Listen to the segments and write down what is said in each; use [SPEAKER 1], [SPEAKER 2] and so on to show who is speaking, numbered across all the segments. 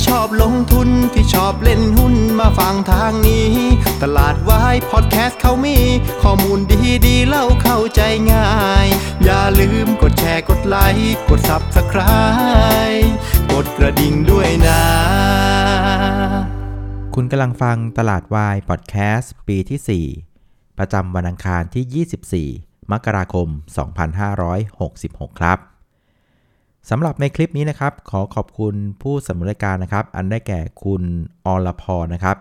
[SPEAKER 1] ที่ชอบลงทุนที่ชอบเล่นหุ้นมาฟังทางนี้ ตลาดวายพอดแคสต์เขามี ข้อมูลดีดีเล่าเข้าใจง่าย อย่าลืมกดแชร์กดไลค์กด Subscribe กดกระดิ่งด้วยนะ
[SPEAKER 2] คุณกำลังฟังตลาดวายพอดแคสต์ปีที่ 4 ประจำวันอังคารที่ 24 มกราคม 2566 ครับ สำหรับในคลิปนี้นะครับ ขอขอบคุณผู้สนับสนุนรายการนะครับ อันได้แก่คุณอรพรนะครับ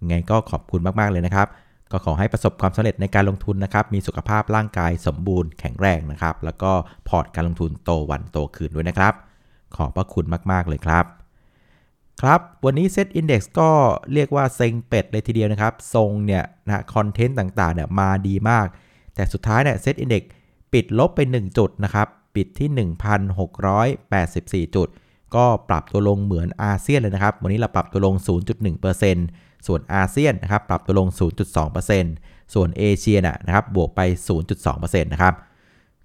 [SPEAKER 2] ยังไงก็ขอบคุณมาก ๆ เลยนะครับ ก็ขอให้ประสบความสำเร็จในการลงทุนนะครับ มีสุขภาพร่างกายสมบูรณ์แข็งแรงนะครับ แล้วก็พอร์ตการลงทุนโตวันโตคืนด้วยนะครับ ขอบพระคุณมาก ๆ เลยครับ ครับ วันนี้ Set Index ก็เรียกว่าเซ็งเป็ดเลยทีเดียวนะครับ ทรงเนี่ยนะคอนเทนต์ต่างๆเนี่ยมาดีมาก แต่สุดท้ายเนี่ย Set Index ปิดลบไป 1 จุดนะครับ ปิดที่ 1,684 จุด ก็ปรับตัวลงเหมือนอาเซียนเลยนะครับ วันนี้เราปรับตัวลง 0.1%ส่วนอาเซียนนะครับปรับตัวลง 0.2%ส่วนเอเชียนะครับบวกไป 0.2%นะครับ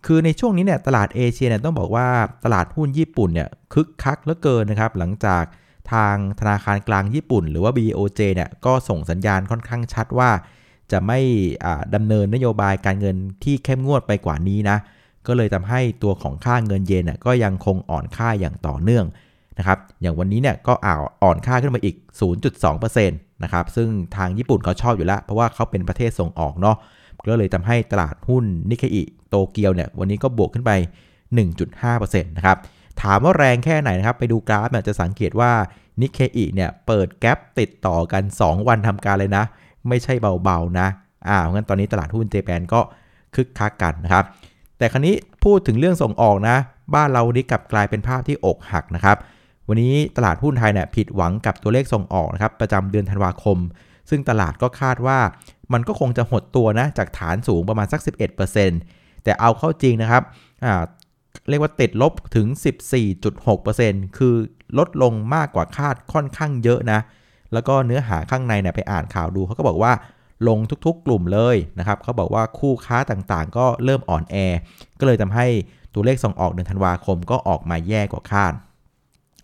[SPEAKER 2] คือในช่วงนี้เนี่ยตลาดเอเชียเนี่ยต้องบอกว่าตลาดหุ้นญี่ปุ่นเนี่ยคึกคักเหลือเกินนะครับหลังจากทางธนาคารกลางญี่ปุ่น หรือว่า BOJ เนี่ยก็ส่งสัญญาณค่อนข้างชัดว่า จะไม่ดำเนินนโยบายการเงินที่เข้มงวดไปกว่านี้นะ ก็เลยทำให้ตัวของค่าเงินเยนก็ยังคงอ่อนค่าอย่างต่อเนื่องนะครับอย่างวันนี้เนี่ยก็อ่าอ่อนค่าขึ้นมาอีก 0.2%นะครับซึ่งทางญี่ปุ่นเขาชอบอยู่แล้ว เพราะว่าเขาเป็นประเทศส่งออกเนาะก็เลยทำให้ตลาดหุ้นนิเคอิโตเกียวเนี่ยวันนี้ก็บวกขึ้นไป 1.5%นะครับถามว่าแรงแค่ไหนนะครับ ไปดูกราฟเนี่ยจะสังเกตว่านิเคอิเนี่ยเปิดแกลบติดต่อกัน 2 วันทำการเลยนะ ไม่ใช่เบาๆนะอ่าเพราะงั้นตอนนี้ตลาดหุ้นเจแปนก็คึกคักกันนะครับ แต่ครั้นี้พูดถึงเรื่องส่งออกนะ บ้านเรานี้กลับกลายเป็นภาพที่อกหักนะครับวันนี้ตลาดหุ้นไทยเนี่ยผิดหวังกับตัวเลขส่งออกนะครับประจำเดือนธันวาคม ซึ่งตลาดก็คาดว่ามันก็คงจะหดตัวนะจากฐานสูงประมาณสัก 11%แต่เอาเข้าจริงนะครับเรียกว่าติดลบถึง 14.6%คือลดลงมากกว่าคาดค่อนข้างเยอะนะ แล้วก็เนื้อหาข้างในเนี่ยไปอ่านข่าวดูเขาก็บอกว่า ลงทุกๆกลุ่มเลยนะครับเขาบอกว่าคู่ค้าต่างๆ ก็เริ่มอ่อนแอ ก็เลยทำให้ตัวเลขส่งออกเดือนธันวาคมก็ออกมาแย่กว่าคาด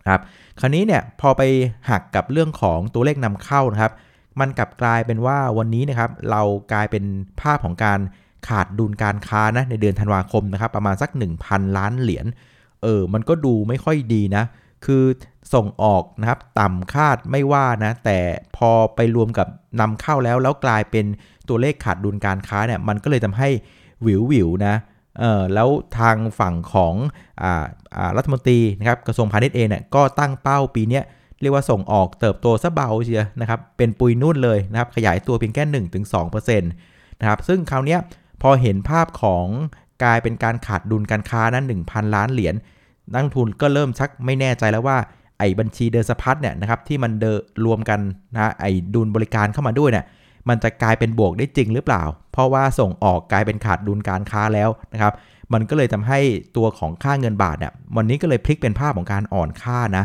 [SPEAKER 2] ครับคราวนี้เนี่ยพอไปหักกับเรื่องของตัวเลขนำเข้านะครับ มันกลับกลายเป็นว่าวันนี้นะครับเรากลายเป็นภาพของการขาดดุลการค้านะในเดือนธันวาคมนะครับประมาณสัก 1,000 ล้านเหรียญเออมันก็ดูไม่ค่อยดีนะ คือส่งออกนะครับต่ำคาดไม่ว่านะ แต่พอไปรวมกับนำเข้าแล้ว แล้วกลายเป็นตัวเลขขาดดุลการค้าเนี่ยมันก็เลยทำให้หวิววิวนะเออแล้วทางฝั่งของอ่าอ่ารัฐมนตรีนะครับกระทรวงพาณิชย์เองเนี่ยก็ตั้งเป้าปีนี้เรียกว่าส่งออกเติบโตซะเบาเชียนะครับเป็นปุยนุ่นเลยนะครับขยายตัวเพียงแค่1-2%นะครับซึ่งคราวนี้พอเห็นภาพของกลายเป็นการขาดดุลการค้านั้น1,000 ล้านเหรียญ นักทุนก็เริ่มชักไม่แน่ใจแล้วว่าไอ้บัญชีเดินสะพัดเนี่ยนะครับที่มันเดรวมกันนะไอ้ดุลบริการเข้ามาด้วยเนี่ยมันจะกลายเป็นบวกได้จริงหรือเปล่า เพราะว่าส่งออกกลายเป็นขาดดุลการค้าแล้วนะครับ มันก็เลยทำให้ตัวของค่าเงินบาทเนี่ยวันนี้ก็เลยพลิกเป็นภาพของการอ่อนค่านะ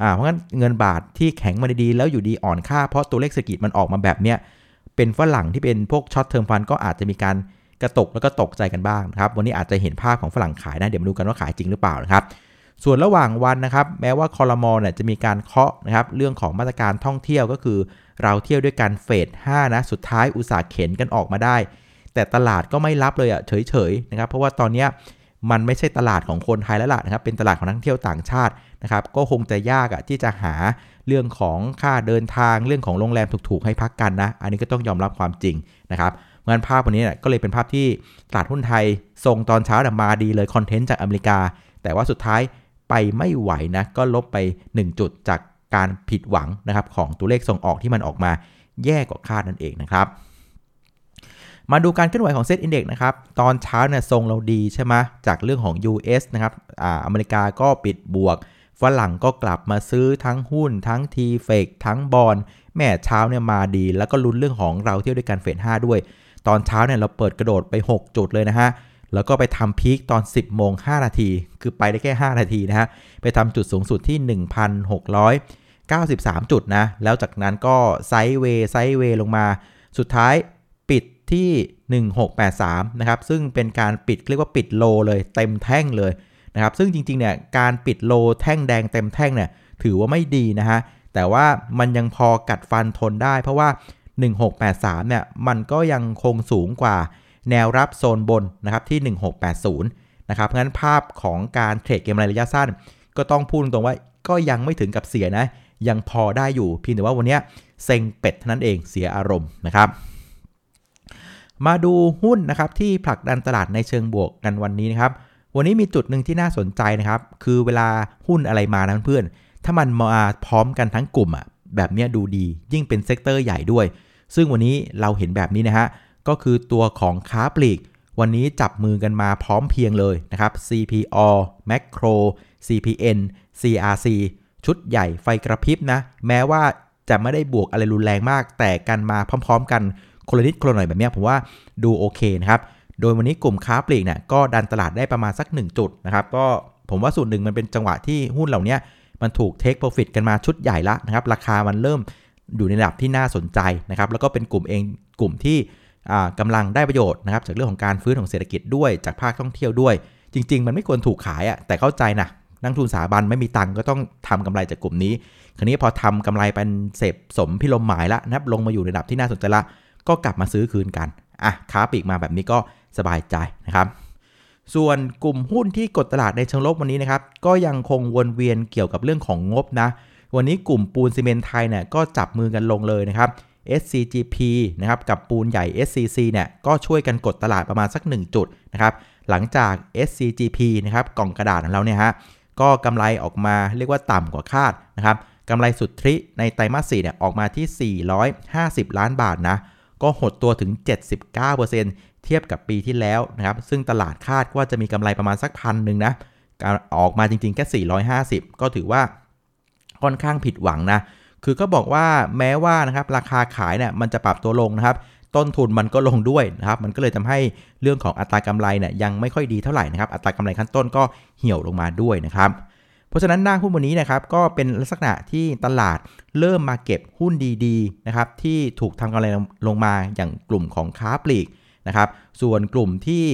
[SPEAKER 2] อ่าเพราะงั้นเงินบาทที่แข็งมาดีๆแล้วอยู่ดีอ่อนค่าเพราะตัวเลขเศรษฐกิจมันออกมาแบบเนี้ยเป็นฝรั่งที่เป็นพวก short term fund ก็อาจจะมีการ กระตุกแล้วก็ตกใจกันบ้างนะครับวันนี้อาจจะเห็นภาพของฝรั่งขายนะเดี๋ยวมาดูกันว่าขายจริงหรือเปล่านะครับส่วนระหว่างวันนะครับแม้ว่าคอรมอเนี่ยจะมีการเคาะนะครับเรื่องของมาตรการท่องเที่ยวก็คือ เราเที่ยวด้วยกันเฟส5นะสุดท้ายอุตสาห์เข็นกันออกมาได้ แต่ตลาดก็ไม่รับเลยอะ่ะเฉยๆนะครับเพราะว่าตอนนี้มันไม่ใช่ตลาดของคนไทยแล้วล่ะนะครับเป็นตลาดของนักท่องเที่ยวต่างชาตินะครับก็คงจะยากอะ่ะที่จะหาเรื่องของค่าเดินทางเรื่องของโรงแรมถูกๆให้พักกันนะ อันนี้ก็ต้องยอมรับความจริงนะครับ งานภาพวันนี้ก็เลยเป็นภาพที่ตลาดหุ้นไทยทรงตอนเช้ามาดีเลย sentiment จากอเมริกา แต่ว่าสุดท้ายไปไม่ไหวนะ ก็ลบไป 1 จุดจากการผิดหวังนะครับของตัวเลขส่งออกที่มันออกมาแย่กว่าคาดนั่นเองนะครับ มาดูการเคลื่อนไหวของ SET Index นะครับ ตอนเช้าเนี่ยทรงเราดีใช่ไหมจากเรื่องของ US นะครับอ่าอเมริกาก็ปิดบวก ฝรั่งก็กลับมาซื้อทั้งหุ้น ทั้งทีเฟกทั้งบอลแม่เช้าเนี่ยมาดี แล้วก็ลุ้นเรื่องของเราเที่ยวด้วยกันเฟส5ด้วย ตอนเช้าเนี่ยเราเปิดกระโดดไป 6 จุดเลยนะฮะ แล้วก็ไปทำพีคตอน 10โมง5นาที คือไปได้แค่ 5 นาทีนะฮะ ไปทำจุดสูงสุดที่ 1,693 จุดนะ แล้วจากนั้นก็ไซด์เวย์ไซด์เวย์ลงมา สุดท้ายปิดที่ 1683 นะครับ ซึ่งเป็นการปิดเรียกว่าปิดโลเลยเต็มแท่งเลยนะครับ ซึ่งจริงๆเนี่ยการปิดโลแท่งแดงเต็มแท่งเนี่ยถือว่าไม่ดีนะฮะ แต่ว่ามันยังพอกัดฟันทนได้ เพราะว่า 1683 เนี่ย มันก็ยังคงสูงกว่าแนวรับโซนบนนะครับที่ 1680 นะครับ งั้นภาพของการเทรดเกมรายระยะสั้น ก็ต้องพูดตรงว่าก็ยังไม่ถึงกับเสียนะ ยังพอได้อยู่เพียงแต่ว่าวันนี้เซ็งเป็ดเท่านั้นเองเสียอารมณ์นะครับมาดูหุ้นนะครับที่ผลักดันตลาดในเชิงบวกกันวันนี้นะครับ วันนี้มีจุดหนึ่งที่น่าสนใจนะครับ คือเวลาหุ้นอะไรมานะเพื่อน ถ้ามันมาพร้อมกันทั้งกลุ่มอะแบบนี้ดูดียิ่งเป็น sector ใหญ่ด้วย ซึ่งวันนี้เราเห็นแบบนี้นะฮะ ก็คือตัวของค้าปลีก วันนี้จับมือกันมาพร้อมเพรียงเลยนะครับ CPALL Makro CPN CRC ชุดใหญ่ไฟกระพริบนะ แม้ว่าจะไม่ได้บวกอะไรรุนแรงมาก แต่กันมาพร้อม ๆ กันคนละนิดคนละหน่อยแบบนี้ผมว่าดูโอเคนะครับ โดยวันนี้กลุ่มค้าปลีกเนี่ยก็ดันตลาดได้ประมาณสัก 1 จุดนะครับ ก็ผมว่าส่วนหนึ่งมันเป็นจังหวะที่หุ้นเหล่านี้มันถูกเทคโปรฟิตกันมาชุดใหญ่ละนะครับ ราคามันเริ่ม อยู่ในระดับที่น่าสนใจนะครับแล้วก็เป็นกลุ่มเองกลุ่มที่กำลังได้ประโยชน์นะครับจากเรื่องของการฟื้นของเศรษฐกิจด้วยจากภาคท่องเที่ยวด้วย จริง ๆ มันไม่ควรถูกขายอะ่ะแต่เข้าใจนะนักทุนสถาบันไม่มีตังก็ต้องทำกำไรจากกลุ่มนี้ คราวนี้พอทำกำไรเป็นเสพสมพิลมหมายละนะครับลงมาอยู่ในระดับที่น่าสนใจละ ก็กลับมาซื้อคืนกันอะค้าปีกมาแบบนี้ก็สบายใจนะครับ ส่วนกลุ่มหุ้นที่กดตลาดในเชิงลบวันนี้นะครับ ก็ยังคงวนเวียนเกี่ยวกับเรื่องของงบนะ วันนี้กลุ่มปูนซีเมนไทยเนี่ยก็จับมือกันลงเลยนะครับ SCGP นะครับกับปูนใหญ่ SCC เนี่ยก็ช่วยกันกดตลาดประมาณสัก 1 จุดนะครับหลังจาก SCGP นะครับกล่องกระดาษของเราเนี่ยฮะก็กำไรออกมาเรียกว่าต่ำกว่าคาดนะครับกำไรสุทธิในไตรมาส4เนี่ยออกมาที่ 450 ล้านบาทนะก็หดตัวถึง 79%เทียบกับปีที่แล้วนะครับซึ่งตลาดคาดว่าจะมีกำไรประมาณสักพันหนึ่งนะออกมาจริงๆแค่ 450 ก็ถือว่า ค่อนข้างผิดหวังนะ คือก็บอกว่าแม้ว่านะครับราคาขายเนี่ยมันจะปรับตัวลงนะครับ ต้นทุนมันก็ลงด้วยนะครับ มันก็เลยทำให้เรื่องของอัตรากำไรเนี่ยยังไม่ค่อยดีเท่าไหร่นะครับ อัตรากำไรขั้นต้นก็เหี่ยวลงมาด้วยนะครับเพราะฉะนั้นหน้าหุ้นวันนี้นะครับก็เป็นลักษณะที่ตลาดเริ่มมาเก็บหุ้นดีๆนะครับที่ถูกทำกำไรลงมาอย่างกลุ่มของค้าปลีกนะครับส่วนกลุ่มที่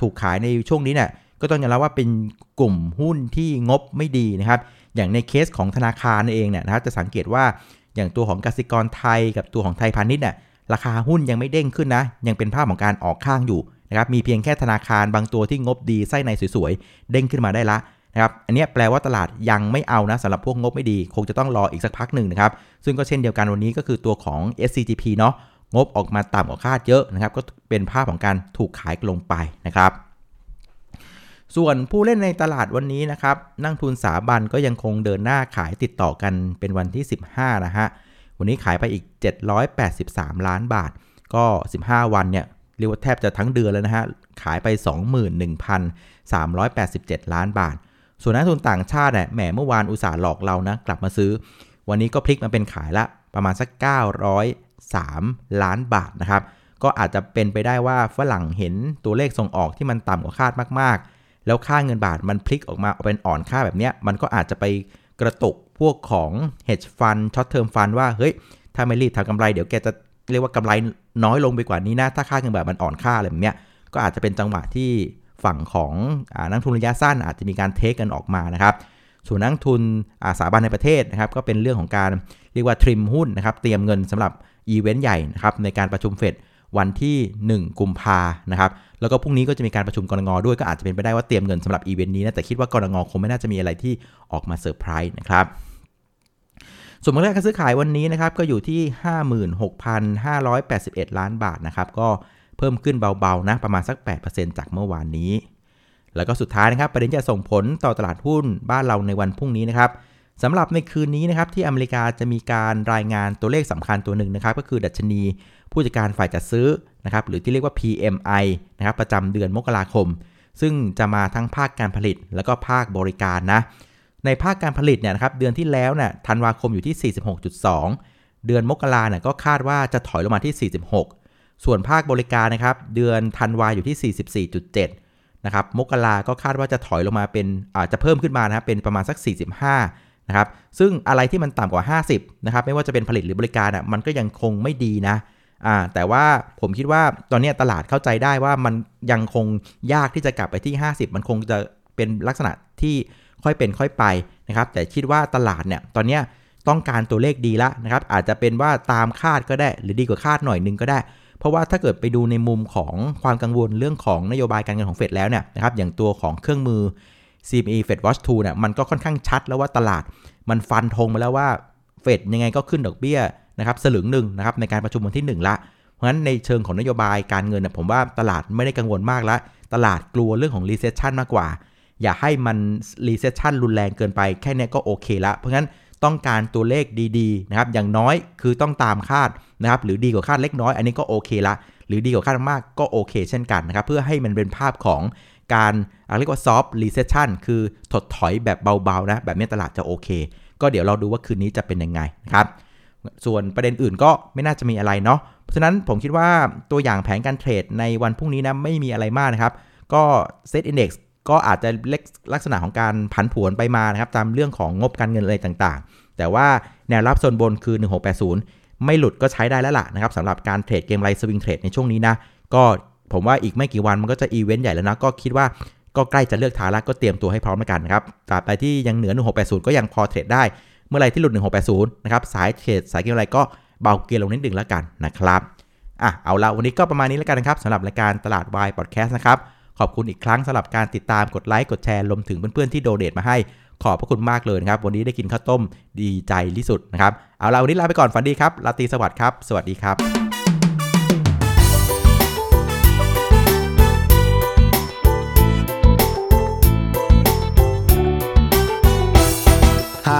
[SPEAKER 2] ถูกขายในช่วงนี้เนี่ยก็ต้องยอมรับว่าเป็นกลุ่มหุ้นที่งบไม่ดีนะครับ อย่างในเคสของธนาคารเองเนี่ยนะครับจะสังเกตว่าอย่างตัวของกสิกรไทยกับตัวของไทยพาณิชย์เนี่ยราคาหุ้นยังไม่เด้งขึ้นนะ ยังเป็นภาพของการออกข้างอยู่นะครับมีเพียงแค่ธนาคารบางตัวที่งบดีไส้ในสวยๆ เด้งขึ้นมาได้ละนะครับอันนี้แปลว่าตลาดยังไม่เอานะสำหรับพวกงบไม่ดี คงจะต้องรออีกสักพักหนึ่งนะครับซึ่งก็เช่นเดียวกันวันนี้ก็คือตัวของ SCGP เนาะงบออกมาต่ำกว่าคาดเยอะนะครับก็เป็นภาพของการถูกขายลงไปนะครับ ส่วนผู้เล่นในตลาดวันนี้นะครับนั่งทุนสาบันก็ยังคงเดินหน้าขายติดต่อกันเป็นวันที่ 15 นะฮะ วันนี้ขายไปอีก 783 ล้านบาท ก็ 15 วันเนี่ยเรียกว่าแทบจะทั้งเดือนแล้วนะฮะ ขายไป 21,387 ล้านบาท ส่วนนักทุนต่างชาติเนี่ยแหมเมื่อวานอุตสาห์หลอกเรานะ กลับมาซื้อ วันนี้ก็พลิกมาเป็นขายละประมาณสัก 903 ล้านบาทนะครับ ก็อาจจะเป็นไปได้ว่าฝรั่งเห็นตัวเลขส่งออกที่มันต่ำกว่าคาดมากๆ แล้วค่าเงินบาทมันพลิกออกมาเป็นอ่อนค่าแบบนี้มันก็อาจจะไปกระตุกพวกของ hedge fund short term fund ว่าเฮ้ยถ้าไม่รีบทำกำไรเดี๋ยวแกจะเรียกว่ากำไรน้อยลงไปกว่านี้นะถ้าค่าเงินบาทมันอ่อนค่าอะไรแบบนี้ก็อาจจะเป็นจังหวะที่ฝั่งของนักทุนระยะสั้นอาจจะมีการเทคกันออกมานะครับส่วนนักทุนสถาบันในประเทศนะครับก็เป็นเรื่องของการเรียกว่าทริมหุ้นนะครับเตรียมเงินสำหรับอีเวนต์ใหญ่นะครับในการประชุมเฟดวันที่ 1 กุมภานะครับ แล้วก็พรุ่งนี้ก็จะมีการประชุมกนง.ด้วยก็อาจจะเป็นไปได้ว่าเตรียมเงินสำหรับอีเวนต์นี้นะแต่คิดว่ากนง.คงไม่น่าจะมีอะไรที่ออกมาเซอร์ไพรส์นะครับส่วนมูลค่าการซื้อขายวันนี้นะครับก็อยู่ที่ 56,581 ล้านบาทนะครับก็เพิ่มขึ้นเบาๆนะประมาณสัก 8%จากเมื่อวานนี้ แล้วก็สุดท้ายนะครับประเด็นจะส่งผลต่อตลาดหุ้นบ้านเราในวันพรุ่งนี้นะครับสำหรับในคืนนี้นะครับที่อเมริกาจะมีการรายงานตัวเลขสำคัญตัวหนึ่งนะครับก็คือดัชนีผู้จัดการฝ่ายจัดซื้อ นะครับหรือที่เรียกว่า PMI นะครับประจำเดือนมกราคม ซึ่งจะมาทั้งภาคการผลิต แล้วก็ภาคบริการนะในภาคการผลิตเนี่ยนะครับเดือนที่แล้วเนี่ยธันวาคมอยู่ที่ 46.2 เดือนมกราเนี่ยก็คาดว่าจะถอยลงมาที่ 46 ส่วนภาคบริการนะครับเดือนธันวาอยู่ที่ 44.7 นะครับมกราก็คาดว่าจะถอยลงมาเป็นอาจจะเพิ่มขึ้นมานะครับเป็นประมาณสัก 45 นะครับซึ่งอะไรที่มันต่ำกว่า 50 นะครับไม่ว่าจะเป็นผลิตหรือบริการอะมันก็ยังคงไม่ดีนะ อ่าแต่ว่าผมคิดว่าตอนนี้ตลาดเข้าใจได้ว่ามันยังคงยากที่จะกลับไปที่ 50 มันคงจะเป็นลักษณะที่ค่อยเป็นค่อยไปนะครับแต่คิดว่าตลาดเนี่ยตอนนี้ต้องการตัวเลขดีละนะครับอาจจะเป็นว่าตามคาดก็ได้ หรือดีกว่าคาดหน่อยนึงก็ได้ เพราะว่าถ้าเกิดไปดูในมุมของความกังวลเรื่องของนโยบายการเงินของเฟดแล้วเนี่ยนะครับอย่างตัวของเครื่องมือ CME Fed Watch 2เนี่ยมันก็ค่อนข้างชัดแล้วว่าตลาดมันฟันธงมาแล้วว่าเฟดยังไงก็ขึ้นดอกเบี้ย นะครับสลึงหนึ่งนะครับในการประชุมวันที่ 1 ละ เพราะฉะนั้นในเชิงของนโยบายการเงินนะผมว่าตลาดไม่ได้กังวลมากล้วตลาดกลัวเรื่องของ recession มากกว่า อย่าให้มัน recession รุนแรงเกินไปแค่นี้ก็โอเคละ เพราะฉะนั้นต้องการตัวเลขดีๆนะครับอย่างน้อยคือต้องตามคาดนะครับหรือดีกว่าคาดเล็กน้อยอันนี้ก็โอเคละ หรือดีกว่าคาดมากก็โอเค เช่นกันนะครับเพื่อให้มันเป็นภาพของการเรียกว่า soft recession คือถดถอยแบบเบาๆนะแบบนี้ตลาดจะโอเค ก็เดี๋ยวเราดูว่าคืนนี้จะเป็นยังไงนะครับ ส่วนประเด็นอื่นก็ไม่น่าจะมีอะไรเนาะเพราะฉะนั้นผมคิดว่าตัวอย่างแผนการเทรดในวันพรุ่งนี้นะไม่มีอะไรมากนะครับ ก็ Set Index ก็อาจจะเล็กลักษณะของการผันผวนไปมานะครับ ตามเรื่องของงบการเงินอะไรต่างๆ แต่ว่าแนวรับโซนบนคือ 1680 ไม่หลุดก็ใช้ได้แล้วล่ะนะครับสำหรับการเทรดเก็งกำไร swing trade ในช่วงนี้นะ ก็ผมว่าอีกไม่กี่วันมันก็จะอีเวนต์ใหญ่แล้วนะ ก็คิดว่าก็ใกล้จะเลือกทางแล้วก็เตรียมตัวให้พร้อมแล้วกันนะครับตราบใดที่ยังเหนือ 1680 ก็ยังพอเทรดได้ เมื่อไรที่หลุด 1680 นะครับ สายเทรดสายเก็งกำไรก็เบาเกียร์ลงนิดหนึ่งแล้วกันนะครับ อะ เอาละวันนี้ก็ประมาณนี้แล้วกันนะครับสำหรับรายการตลาดวายพอดแคสต์นะครับ ขอบคุณอีกครั้งสำหรับการติดตามกดไลค์กดแชร์รวมถึงเพื่อนๆที่ donate มาให้ขอบพระคุณมากเลยนะครับ วันนี้ได้กินข้าวต้มดีใจที่สุดนะครับ เอาละวันนี้ลาไปก่อนฝันดีครับลาตีสวัสดิ์ครับ สวัสดีครับ